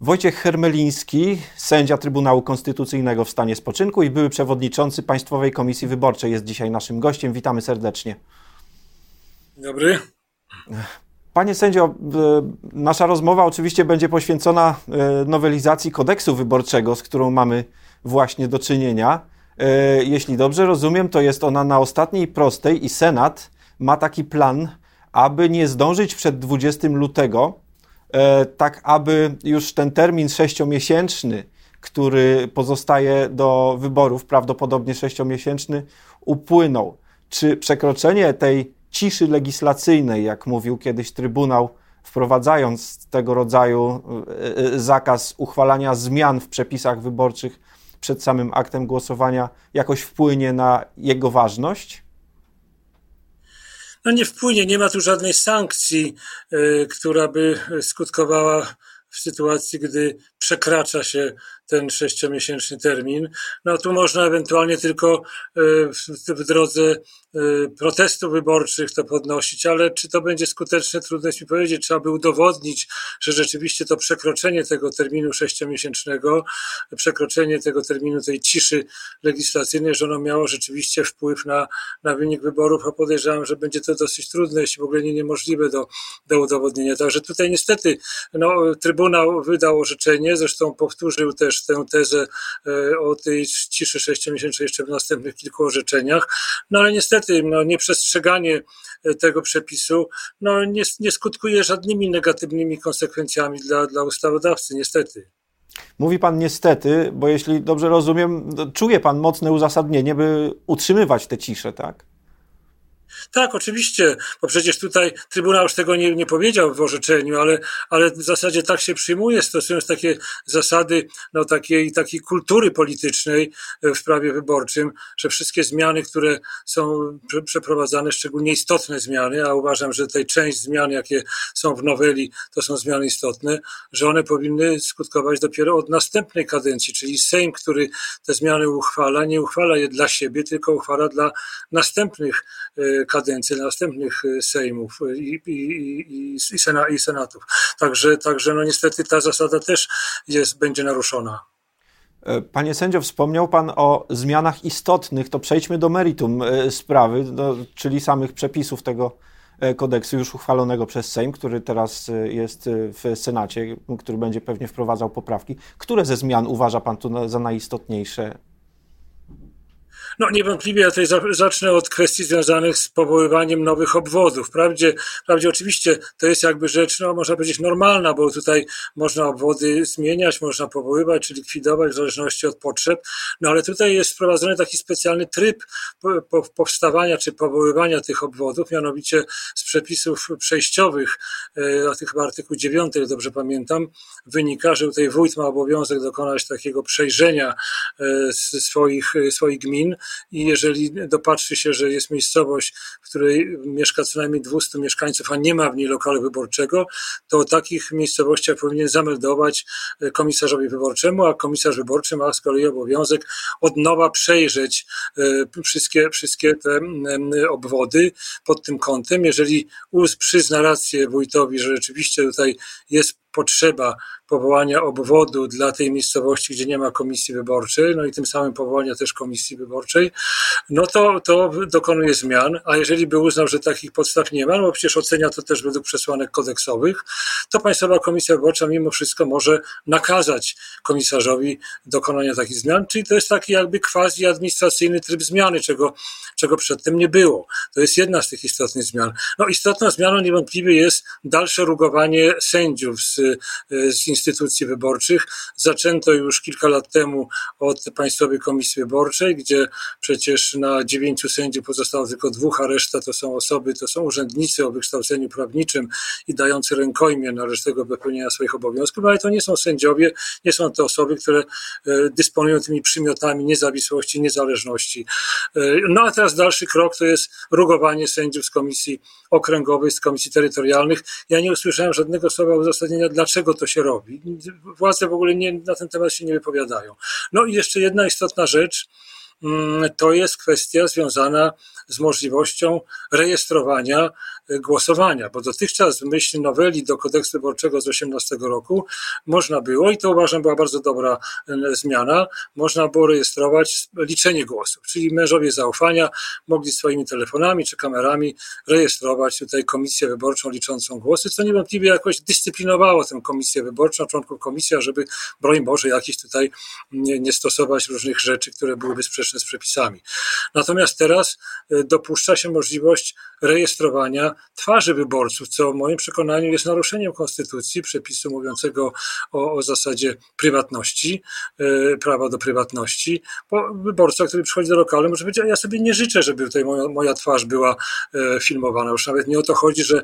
Wojciech Hermeliński, sędzia Trybunału Konstytucyjnego w stanie spoczynku i były przewodniczący Państwowej Komisji Wyborczej jest dzisiaj naszym gościem. Witamy serdecznie. Dobry. Panie sędzio, e, nasza rozmowa oczywiście będzie poświęcona e, nowelizacji kodeksu wyborczego, z którą mamy właśnie do czynienia. E, jeśli dobrze rozumiem, to jest ona na ostatniej prostej i Senat ma taki plan, aby nie zdążyć przed 20 lutego, tak aby już ten termin sześciomiesięczny, który pozostaje do wyborów, prawdopodobnie sześciomiesięczny, upłynął. Czy przekroczenie tej ciszy legislacyjnej, jak mówił kiedyś Trybunał, wprowadzając tego rodzaju e, e, zakaz uchwalania zmian w przepisach wyborczych przed samym aktem głosowania, jakoś wpłynie na jego ważność? No nie wpłynie, nie ma tu żadnej sankcji, y, która by skutkowała w sytuacji, gdy przekracza się ten sześciomiesięczny termin. No tu można ewentualnie tylko e, w, drodze e, protestów wyborczych to podnosić, ale czy to będzie skuteczne, trudno jest mi powiedzieć. Trzeba by udowodnić, że rzeczywiście to przekroczenie tego terminu sześciomiesięcznego, przekroczenie tego terminu tej ciszy legislacyjnej, że ono miało rzeczywiście wpływ na, na wynik wyborów, a podejrzewam, że będzie to dosyć trudne, jeśli w ogóle nie niemożliwe do, do udowodnienia. Także tutaj niestety no, Trybunał wydał orzeczenie, zresztą powtórzył też też tę tezę e, o tej ciszy sześciomiesięcznej jeszcze w następnych kilku orzeczeniach. No ale niestety no, nieprzestrzeganie e, tego przepisu no, nie, nie skutkuje żadnymi negatywnymi konsekwencjami dla, dla ustawodawcy, niestety. Mówi pan niestety, bo jeśli dobrze rozumiem, czuje pan mocne uzasadnienie, by utrzymywać tę ciszę, tak? Tak, oczywiście, bo przecież tutaj Trybunał już tego nie, nie powiedział w orzeczeniu, ale, ale w zasadzie tak się przyjmuje, stosując takie zasady no, takiej, takiej kultury politycznej w prawie wyborczym, że wszystkie zmiany, które są przeprowadzane, szczególnie istotne zmiany, a uważam, że tej część zmian, jakie są w noweli, to są zmiany istotne, że one powinny skutkować dopiero od następnej kadencji, czyli Sejm, który te zmiany uchwala, nie uchwala je dla siebie, tylko uchwala dla następnych e, kadencji następnych y, sejmów y, i, i, i, i, sena, i senatów. Także, także no niestety ta zasada też jest, będzie naruszona. E, panie sędzio, wspomniał Pan o zmianach istotnych, to przejdźmy do meritum e, sprawy, czyli samych przepisów tego e, kodeksu już uchwalonego przez Sejm, który teraz jest w Senacie, który będzie pewnie wprowadzał poprawki. Które ze zmian uważa Pan tu za najistotniejsze no niewątpliwie ja tutaj zacznę od kwestii związanych z powoływaniem nowych obwodów. Wprawdzie, wprawdzie oczywiście to jest jakby rzecz, no można powiedzieć normalna, bo tutaj można obwody zmieniać, można powoływać czy likwidować w zależności od potrzeb, no ale tutaj jest wprowadzony taki specjalny tryb powstawania czy powoływania tych obwodów, mianowicie z przepisów przejściowych, e, a tych chyba artykuł 9, dobrze pamiętam, wynika, że tutaj wójt ma obowiązek dokonać takiego przejrzenia e, swoich, swoich gmin, i jeżeli dopatrzy się, że jest miejscowość, w której mieszka co najmniej 200 mieszkańców, a nie ma w niej lokalu wyborczego, to o takich miejscowościach powinien zameldować e, komisarzowi wyborczemu, a komisarz wyborczy ma z kolei obowiązek od nowa przejrzeć e, wszystkie, wszystkie te obwody pod tym kątem. Jeżeli UZ przyzna rację wójtowi, że rzeczywiście tutaj jest potrzeba powołania obwodu dla tej miejscowości, gdzie nie ma komisji wyborczej, no i tym samym powołania też komisji wyborczej, no to, to dokonuje zmian, a jeżeli by uznał, że takich podstaw nie ma, no bo przecież ocenia to też według przesłanek kodeksowych, to Państwowa Komisja Wyborcza mimo wszystko może nakazać komisarzowi dokonania takich zmian, czyli to jest taki jakby quasi administracyjny tryb zmiany, czego, czego przedtem nie było. To jest jedna z tych istotnych zmian. No istotna zmiana niewątpliwie jest dalsze rugowanie sędziów z, z instytucji wyborczych. Zaczęto już kilka lat temu od Państwowej Komisji Wyborczej, gdzie przecież na dziewięciu sędziów pozostało tylko dwóch, a reszta to są osoby, to są urzędnicy o wykształceniu prawniczym i dający rękojmię na resztego wypełnienia swoich obowiązków, ale to nie są sędziowie, nie są to osoby, które e, dysponują tymi przymiotami niezawisłości, niezależności. E, no a teraz dalszy krok to jest rugowanie sędziów z komisji okręgowej, z komisji terytorialnych. Ja nie usłyszałem żadnego słowa uzasadnienia, dlaczego to się robi. Władze w ogóle nie, na ten temat się nie wypowiadają. No i jeszcze jedna istotna rzecz, to jest kwestia związana z możliwością rejestrowania głosowania, bo dotychczas w myśl noweli do kodeksu wyborczego z 18 roku można było, i to uważam była bardzo dobra zmiana, można było rejestrować liczenie głosów, czyli mężowie zaufania mogli swoimi telefonami czy kamerami rejestrować tutaj komisję wyborczą liczącą głosy, co niewątpliwie jakoś dyscyplinowało tę komisję wyborczą, członków komisji, żeby broń Boże jakiś tutaj nie, nie stosować różnych rzeczy, które byłyby sprzeczne z przepisami. Natomiast teraz e, dopuszcza się możliwość rejestrowania twarzy wyborców, co w moim przekonaniu jest naruszeniem konstytucji, przepisu mówiącego o, o zasadzie prywatności, e, prawa do prywatności, bo wyborca, który przychodzi do lokalu, może powiedzieć, ja sobie nie życzę, żeby tutaj moja, moja twarz była e, filmowana. Już nawet nie o to chodzi, że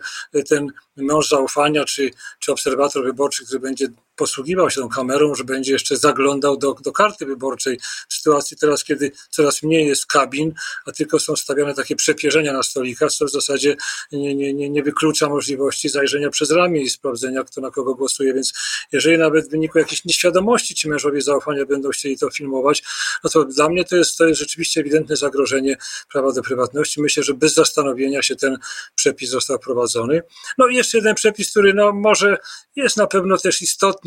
ten mąż zaufania, czy, czy obserwator wyborczy, który będzie posługiwał się tą kamerą, że będzie jeszcze zaglądał do, do karty wyborczej. W sytuacji teraz, kiedy coraz mniej jest kabin, a tylko są stawiane takie przepierzenia na stolikach, co w zasadzie nie, nie, nie, nie wyklucza możliwości zajrzenia przez ramię i sprawdzenia, kto na kogo głosuje. Więc jeżeli nawet w wyniku jakiejś nieświadomości ci mężowie zaufania będą chcieli to filmować, no to dla mnie to jest, to jest rzeczywiście ewidentne zagrożenie prawa do prywatności. Myślę, że bez zastanowienia się ten przepis został wprowadzony. No i jeszcze jeden przepis, który no może jest na pewno też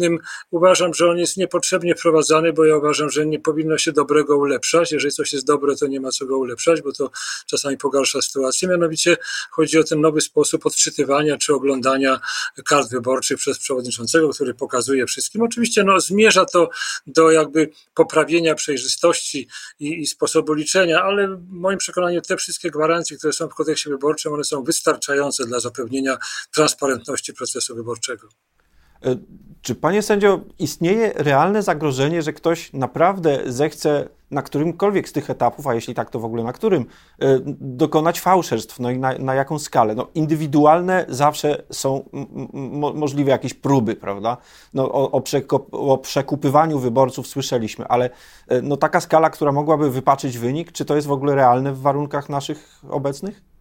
istotnym. Uważam, że on jest niepotrzebnie wprowadzany, bo ja uważam, że nie powinno się dobrego ulepszać. Jeżeli coś jest dobre, to nie ma co go ulepszać, bo to czasami pogarsza sytuację. Mianowicie chodzi o ten nowy sposób odczytywania czy oglądania kart wyborczych przez przewodniczącego, który pokazuje wszystkim. Oczywiście no, zmierza to do jakby poprawienia przejrzystości i, i sposobu liczenia, ale w moim przekonaniu te wszystkie gwarancje, które są w kodeksie wyborczym, one są wystarczające dla zapewnienia transparentności procesu wyborczego. E, czy panie sędzio, istnieje realne zagrożenie, że ktoś naprawdę zechce na którymkolwiek z tych etapów, a jeśli tak, to w ogóle na którym, e, dokonać fałszerstw? No i na, na jaką skalę? No, indywidualne zawsze są możliwe jakieś próby, prawda? No, o, o, o przekupywaniu wyborców słyszeliśmy, ale e, no, taka skala, która mogłaby wypaczyć wynik, czy to jest w ogóle realne w warunkach naszych obecnych?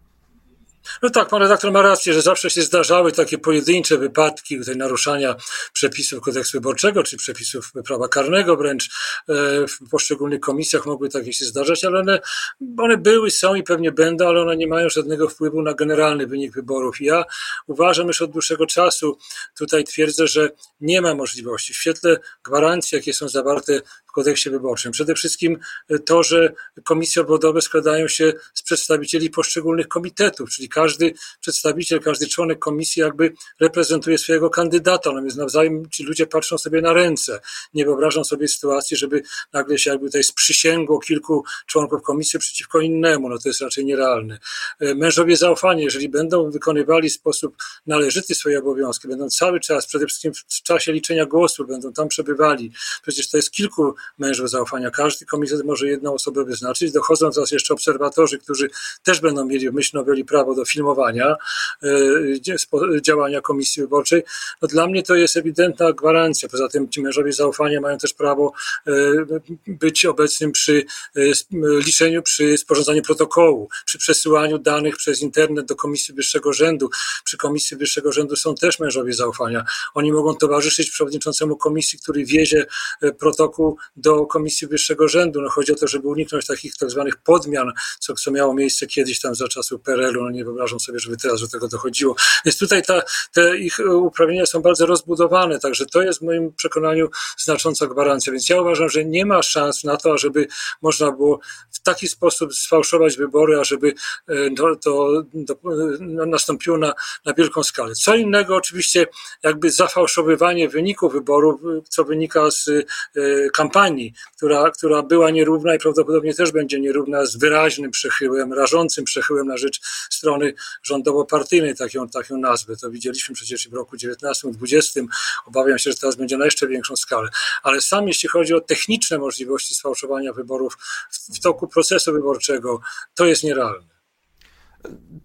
No tak, pan redaktor ma rację, że zawsze się zdarzały takie pojedyncze wypadki tutaj naruszania przepisów kodeksu wyborczego, czy przepisów prawa karnego wręcz e, w poszczególnych komisjach mogły takie się zdarzać, ale one, one były, są i pewnie będą, ale one nie mają żadnego wpływu na generalny wynik wyborów. Ja uważam już od dłuższego czasu, tutaj twierdzę, że nie ma możliwości w świetle gwarancji, jakie są zawarte kodeksie wyborczym. Przede wszystkim e, to, że komisje obwodowe składają się z przedstawicieli poszczególnych komitetów, czyli każdy przedstawiciel, każdy członek komisji jakby reprezentuje swojego kandydata, no więc nawzajem ci ludzie patrzą sobie na ręce. Nie wyobrażam sobie sytuacji, żeby nagle się jakby tutaj sprzysięgło kilku członków komisji przeciwko innemu, no to jest raczej nierealne. E, mężowie zaufania, jeżeli będą wykonywali w sposób należyty swoje obowiązki, będą cały czas, przede wszystkim w czasie liczenia głosu, będą tam przebywali, przecież to jest kilku mężów zaufania. Każdy komitet może jedną osobę wyznaczyć. Dochodzą teraz jeszcze obserwatorzy, którzy też będą mieli myśl noweli prawo do filmowania e, działania komisji wyborczej. No dla mnie to jest ewidentna gwarancja. Poza tym ci mężowie zaufania mają też prawo e, być obecnym przy e, liczeniu, przy sporządzaniu protokołu, przy przesyłaniu danych przez internet do Komisji Wyższego Rzędu. Przy Komisji Wyższego Rzędu są też mężowie zaufania. Oni mogą towarzyszyć przewodniczącemu komisji, który wiezie protokół do Komisji Wyższego Rzędu. No chodzi o to, żeby uniknąć takich tak zwanych podmian, co, co miało miejsce kiedyś tam za czasów PRL-u. No nie wyobrażam sobie, żeby teraz do tego dochodziło. Więc tutaj ta, te ich uprawnienia są bardzo rozbudowane, także to jest w moim przekonaniu znacząca gwarancja. Więc ja uważam, że nie ma szans na to, ażeby można było w taki sposób sfałszować wybory, ażeby e, to, to, to nastąpiło na, na wielką skalę. Co innego oczywiście jakby zafałszowywanie wyników wyborów, co wynika z e, kampanii która, która była nierówna i prawdopodobnie też będzie nierówna z wyraźnym przechyłem, rażącym przechyłem na rzecz strony rządowo-partyjnej, taką, taką nazwę. To widzieliśmy przecież w roku 19-20. Obawiam się, że teraz będzie na jeszcze większą skalę. Ale sam, jeśli chodzi o techniczne możliwości sfałszowania wyborów w, w toku procesu wyborczego, to jest nierealne.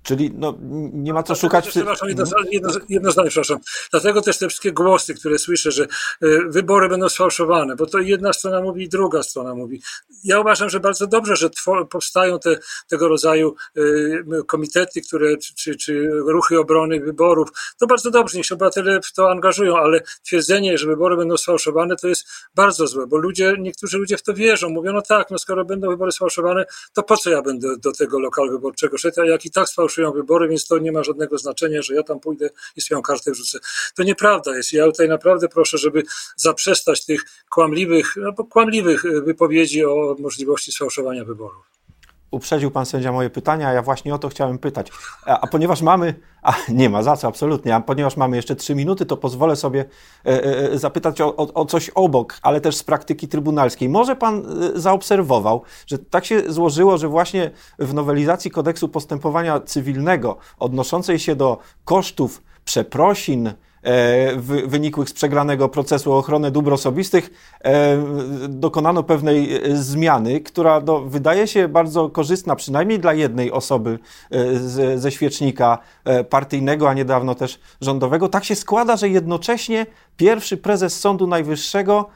Czyli no, nie ma co szukać... Też, przepraszam, jedno, jedno, jedno zdanie, przepraszam. Dlatego też te wszystkie głosy, które słyszę, że y, wybory będą sfałszowane, bo to jedna strona mówi i druga strona mówi. Ja uważam, że bardzo dobrze, że powstają te, tego rodzaju y, komitety, które, czy, czy ruchy obrony wyborów. To bardzo dobrze, niech się obywatele w to angażują, ale twierdzenie, że wybory będą sfałszowane, to jest bardzo złe, bo ludzie, niektórzy ludzie w to wierzą. Mówią, no tak, no skoro będą wybory sfałszowane, to po co ja będę do tego lokalu wyborczego szedł, a jak i tak sfałszują wybory, więc to nie ma żadnego znaczenia, że ja tam pójdę i swoją kartę wrzucę. To nieprawda jest. Ja tutaj naprawdę proszę, żeby zaprzestać tych kłamliwych, no, kłamliwych wypowiedzi o możliwości sfałszowania wyborów uprzedził pan sędzia moje pytania, a ja właśnie o to chciałem pytać. A, a, ponieważ mamy, a nie ma za co, absolutnie, a ponieważ mamy jeszcze trzy minuty, to pozwolę sobie e, e, e, zapytać o, o, o, coś obok, ale też z praktyki trybunalskiej. Może pan zaobserwował, że tak się złożyło, że właśnie w nowelizacji kodeksu postępowania cywilnego odnoszącej się do kosztów przeprosin, wynikłych z przegranego procesu o ochronę dóbr osobistych e, dokonano pewnej e, zmiany, która no, wydaje się bardzo korzystna, przynajmniej dla jednej osoby ze świecznika partyjnego, a niedawno też rządowego. Tak się składa, że jednocześnie pierwszy prezes Sądu Najwyższego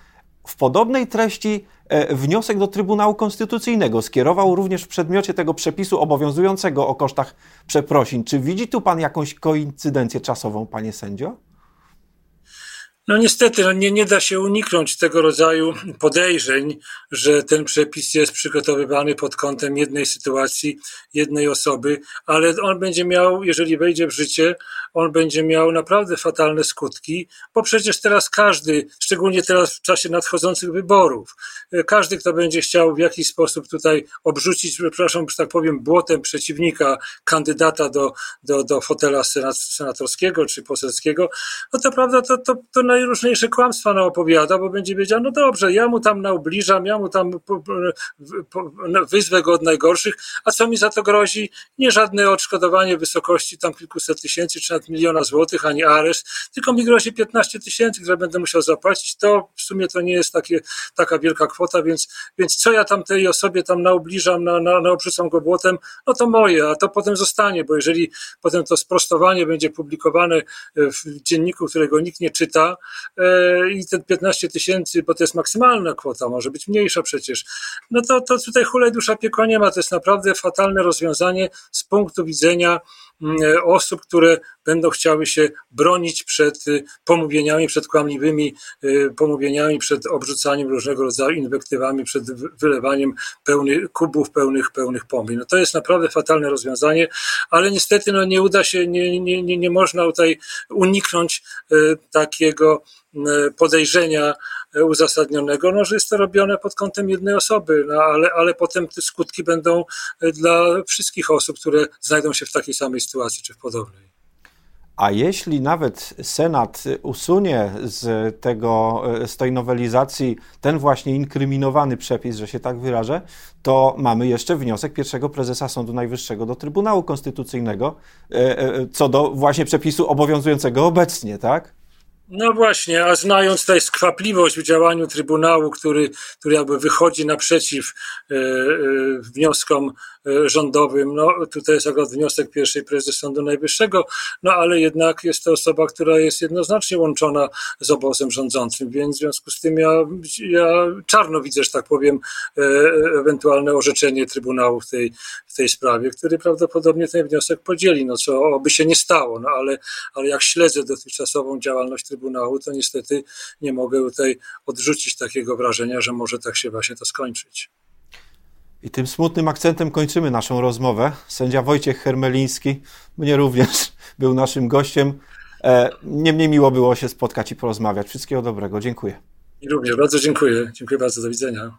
w podobnej treści wniosek do Trybunału Konstytucyjnego skierował również w przedmiocie tego przepisu obowiązującego o kosztach przeprosin. Czy widzi tu pan jakąś koincydencję czasową, panie sędzio? No niestety, no nie, nie da się uniknąć tego rodzaju podejrzeń, że ten przepis jest przygotowywany pod kątem jednej sytuacji, jednej osoby, ale on będzie miał, jeżeli wejdzie w życie, on będzie miał naprawdę fatalne skutki, bo przecież teraz każdy, szczególnie teraz w czasie nadchodzących wyborów, każdy, kto będzie chciał w jakiś sposób tutaj obrzucić, przepraszam, że tak powiem, błotem przeciwnika, kandydata do, do, do fotela senatorskiego czy poselskiego, no to prawda, to, to, to najróżniejsze kłamstwa naopowiada, bo będzie wiedział, no dobrze, ja mu tam naubliżam, ja mu tam wyzwę go od najgorszych, a co mi za to grozi? Nie żadne odszkodowanie w wysokości tam kilkuset tysięcy czy nawet miliona złotych, ani areszt, tylko mi grozi 15 tysięcy, które będę musiał zapłacić. To w sumie to nie jest takie, taka wielka kwota, więc, więc co ja tam tej osobie tam naubliżam, na, na, go błotem, no to moje, a to potem zostanie, bo jeżeli potem to sprostowanie będzie publikowane w dzienniku, którego nikt nie czyta, i te 15 tysięcy, bo to jest maksymalna kwota, może być mniejsza przecież, no to, to tutaj hulaj dusza piekła nie ma. To jest naprawdę fatalne rozwiązanie z punktu widzenia mm, e, osób, które będą chciały się bronić przed y, pomówieniami, przed kłamliwymi y, pomówieniami, przed obrzucaniem różnego rodzaju inwektywami, przed wylewaniem pełnych kubów pełnych, pełnych pomyj. No to jest naprawdę fatalne rozwiązanie, ale niestety no nie uda się, nie, nie, nie, nie można tutaj uniknąć y, takiego podejrzenia uzasadnionego, no, że jest to robione pod kątem jednej osoby, no, ale, ale potem te skutki będą dla wszystkich osób, które znajdą się w takiej samej sytuacji czy w podobnej. A jeśli nawet Senat usunie z, tego, z tej nowelizacji ten właśnie inkryminowany przepis, że się tak wyrażę, to mamy jeszcze wniosek pierwszego prezesa Sądu Najwyższego do Trybunału Konstytucyjnego e, e, co do właśnie przepisu obowiązującego obecnie, tak? No właśnie, a znając tutaj skwapliwość w działaniu Trybunału, który, który jakby wychodzi naprzeciw e, e, wnioskom e, rządowym, no tutaj jest akurat wniosek pierwszej prezes Sądu Najwyższego, no ale jednak jest to osoba, która jest jednoznacznie łączona z obozem rządzącym, więc w związku z tym ja, ja czarno widzę, że tak powiem, ewentualne orzeczenie Trybunału w tej, w tej sprawie, który prawdopodobnie ten wniosek podzieli, no co oby się nie stało, no ale, ale jak śledzę dotychczasową działalność Trybunału, to niestety nie mogę tutaj odrzucić takiego wrażenia, że może tak się właśnie to skończyć. I tym smutnym akcentem kończymy naszą rozmowę. Sędzia Wojciech Hermeliński, mnie również był naszym gościem. E, niemniej miło było się spotkać i porozmawiać. Wszystkiego dobrego. Dziękuję. I również bardzo dziękuję. Dziękuję bardzo. Do widzenia.